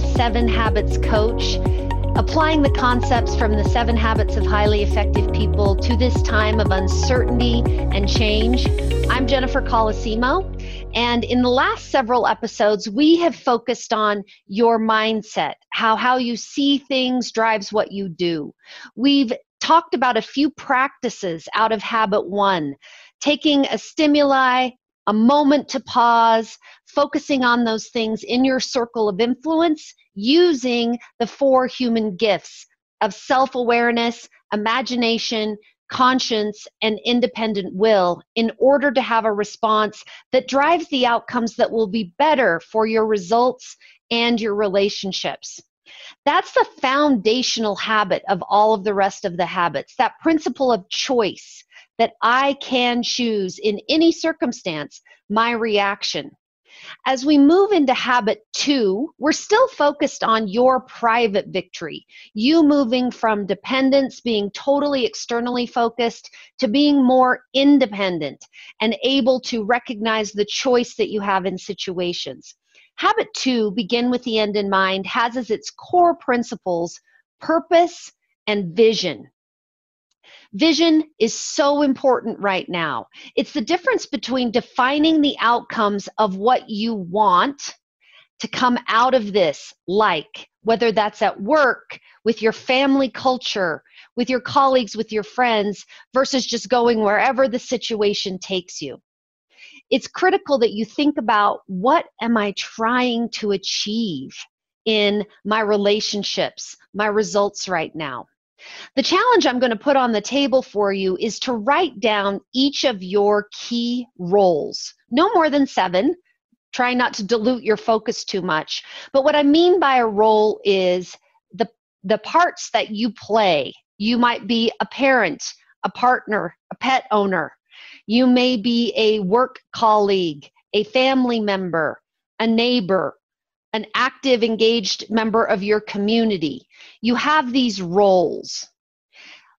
the Seven Habits Coach, applying the concepts from the Seven Habits of Highly Effective People to this time of uncertainty and change. I'm Jennifer Colosimo, and in the last several episodes, we have focused on your mindset, how how you see things drives what you do. We've talked about a few practices out of habit 1, taking a stimuli, a moment to pause, focusing on those things in your circle of influence using the four human gifts of self awareness, imagination, conscience, and independent will in order to have a response that drives the outcomes that will be better for your results and your relationships. That's the foundational habit of all of the rest of the habits, that principle of choice that I can choose in any circumstance my reaction. As we move into habit two, we're still focused on your private victory. You moving from dependence, being totally externally focused, to being more independent and able to recognize the choice that you have in situations. Habit two, begin with the end in mind, has as its core principles purpose and vision. Vision is so important right now. It's the difference between defining the outcomes of what you want to come out of this, like whether that's at work, with your family culture, with your colleagues, with your friends, versus just going wherever the situation takes you. It's critical that you think about what am I trying to achieve in my relationships, my results right now. The challenge I'm going to put on the table for you is to write down each of your key roles, no more than seven. Try not to dilute your focus too much. But what I mean by a role is the, the parts that you play. You might be a parent, a partner, a pet owner. You may be a work colleague, a family member, a neighbor, an active, engaged member of your community. You have these roles.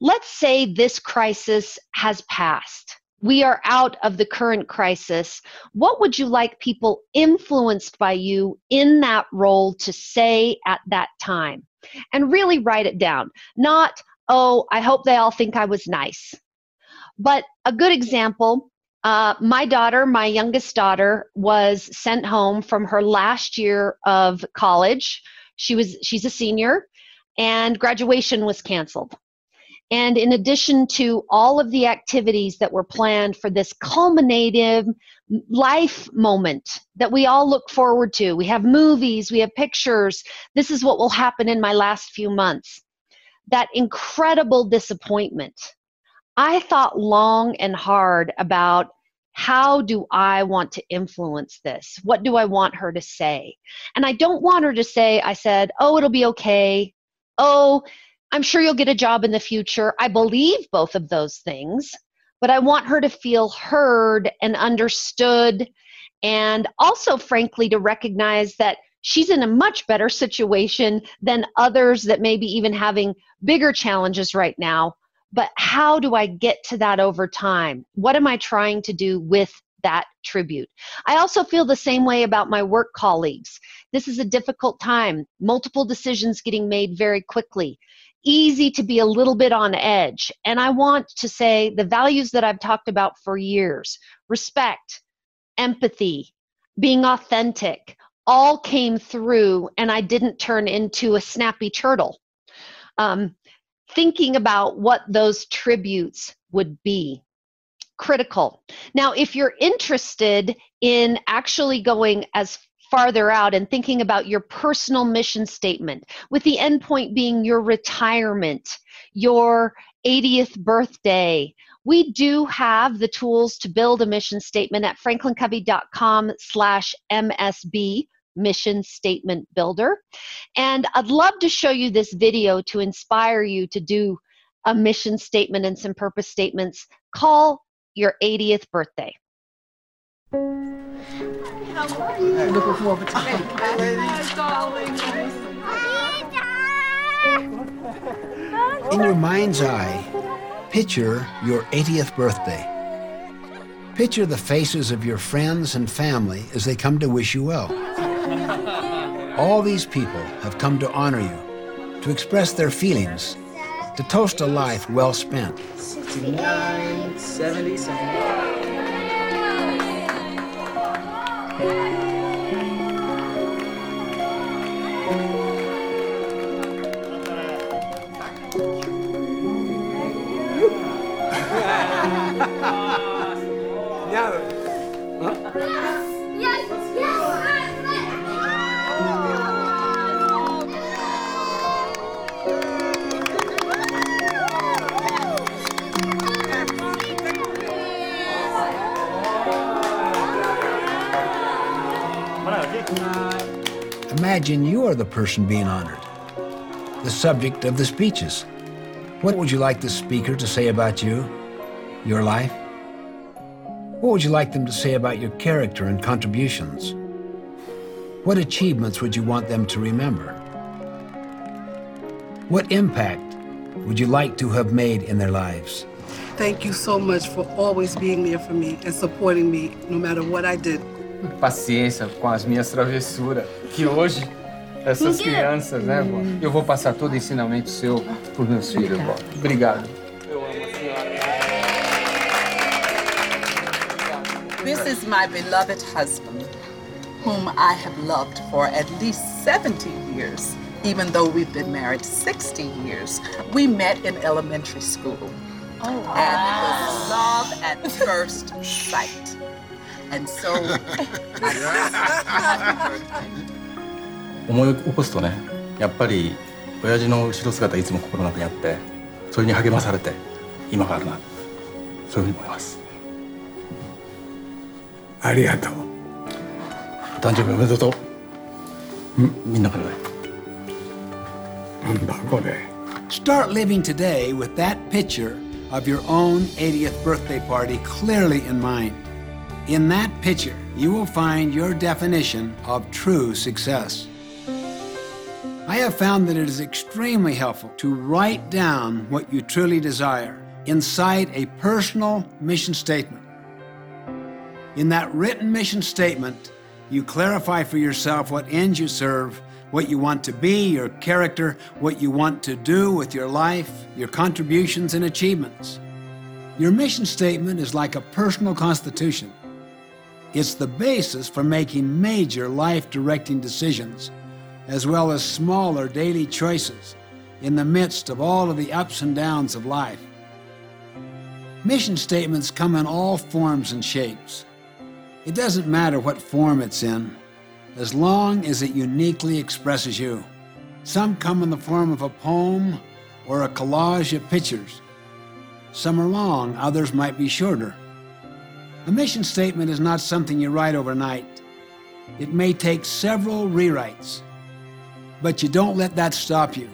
Let's say this crisis has passed. We are out of the current crisis. What would you like people influenced by you in that role to say at that time? And really write it down. Not, oh, I hope they all think I was nice. But a good example uh, my daughter, my youngest daughter, was sent home from her last year of college. She was she's a senior, and graduation was canceled. And in addition to all of the activities that were planned for this culminative life moment that we all look forward to, we have movies, we have pictures. This is what will happen in my last few months. That incredible disappointment. I thought long and hard about how do I want to influence this? What do I want her to say? And I don't want her to say, I said, oh, it'll be okay. Oh, I'm sure you'll get a job in the future. I believe both of those things, but I want her to feel heard and understood. And also, frankly, to recognize that she's in a much better situation than others that may be even having bigger challenges right now but how do I get to that over time? What am I trying to do with that tribute? I also feel the same way about my work colleagues. This is a difficult time, multiple decisions getting made very quickly. Easy to be a little bit on edge. And I want to say the values that I've talked about for years respect, empathy, being authentic all came through, and I didn't turn into a snappy turtle. Um, thinking about what those tributes would be critical. Now, if you're interested in actually going as farther out and thinking about your personal mission statement, with the endpoint being your retirement, your 80th birthday, we do have the tools to build a mission statement at franklincovey.com slash msb mission statement builder. And I'd love to show you this video to inspire you to do a mission statement and some purpose statements. Call your 80th birthday. In your mind's eye, picture your 80th birthday. Picture the faces of your friends and family as they come to wish you well. All these people have come to honor you, to express their feelings, to toast a life well spent. 69, 70, Imagine you are the person being honored, the subject of the speeches. What would you like the speaker to say about you, your life? What would you like them to say about your character and contributions? What achievements would you want them to remember? What impact would you like to have made in their lives? Thank you so much for always being there for me and supporting me no matter what I did. Paciência com as minhas travessuras, que hoje essas crianças, né, vó? Eu vou passar todo o ensinamento seu para os meus filhos, vó. Obrigado. Eu amo a senhora. This is my beloved husband, whom I have loved for at least 70 years, even though we've been married 60 years. We met in elementary school. Oh, and it was love at first sight. And so, 思い起こすとねやっぱり親父の後ろ姿いつも心の中にあってそれに励まされて今があるなそういうふうに思います。ありがとう。誕生日おめでとう。みんなからね。なんだこれ Start living today with that picture of your own 80th birthday party clearly in mind. In that picture, you will find your definition of true success. I have found that it is extremely helpful to write down what you truly desire inside a personal mission statement. In that written mission statement, you clarify for yourself what ends you serve, what you want to be, your character, what you want to do with your life, your contributions and achievements. Your mission statement is like a personal constitution. It's the basis for making major life directing decisions, as well as smaller daily choices in the midst of all of the ups and downs of life. Mission statements come in all forms and shapes. It doesn't matter what form it's in, as long as it uniquely expresses you. Some come in the form of a poem or a collage of pictures. Some are long, others might be shorter. A mission statement is not something you write overnight. It may take several rewrites, but you don't let that stop you.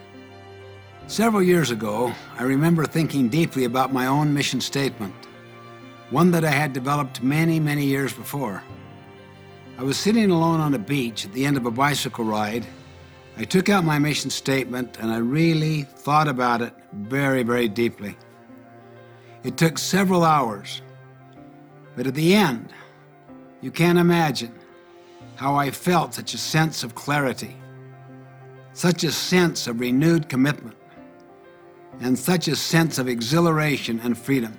Several years ago, I remember thinking deeply about my own mission statement, one that I had developed many, many years before. I was sitting alone on a beach at the end of a bicycle ride. I took out my mission statement and I really thought about it very, very deeply. It took several hours but at the end, you can't imagine how I felt such a sense of clarity, such a sense of renewed commitment, and such a sense of exhilaration and freedom.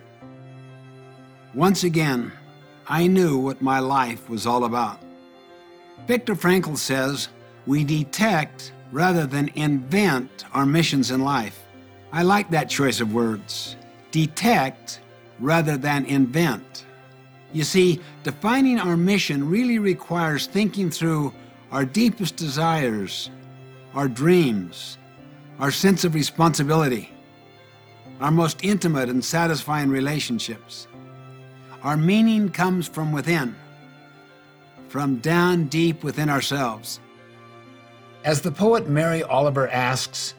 Once again, I knew what my life was all about. Viktor Frankl says we detect rather than invent our missions in life. I like that choice of words. Detect rather than invent. You see, defining our mission really requires thinking through our deepest desires, our dreams, our sense of responsibility, our most intimate and satisfying relationships. Our meaning comes from within, from down deep within ourselves. As the poet Mary Oliver asks,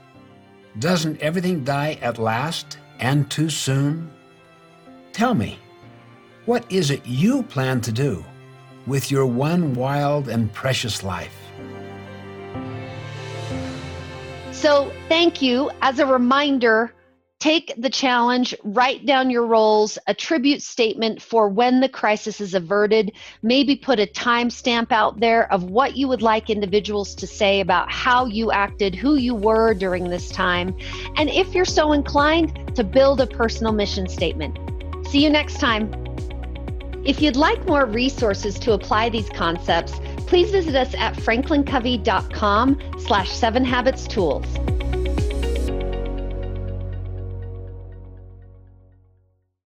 doesn't everything die at last and too soon? Tell me, what is it you plan to do with your one wild and precious life? So, thank you. As a reminder, Take the challenge, write down your roles, a tribute statement for when the crisis is averted, maybe put a timestamp out there of what you would like individuals to say about how you acted, who you were during this time, and if you're so inclined, to build a personal mission statement. See you next time. If you'd like more resources to apply these concepts, please visit us at franklincovey.com slash seven habits tools.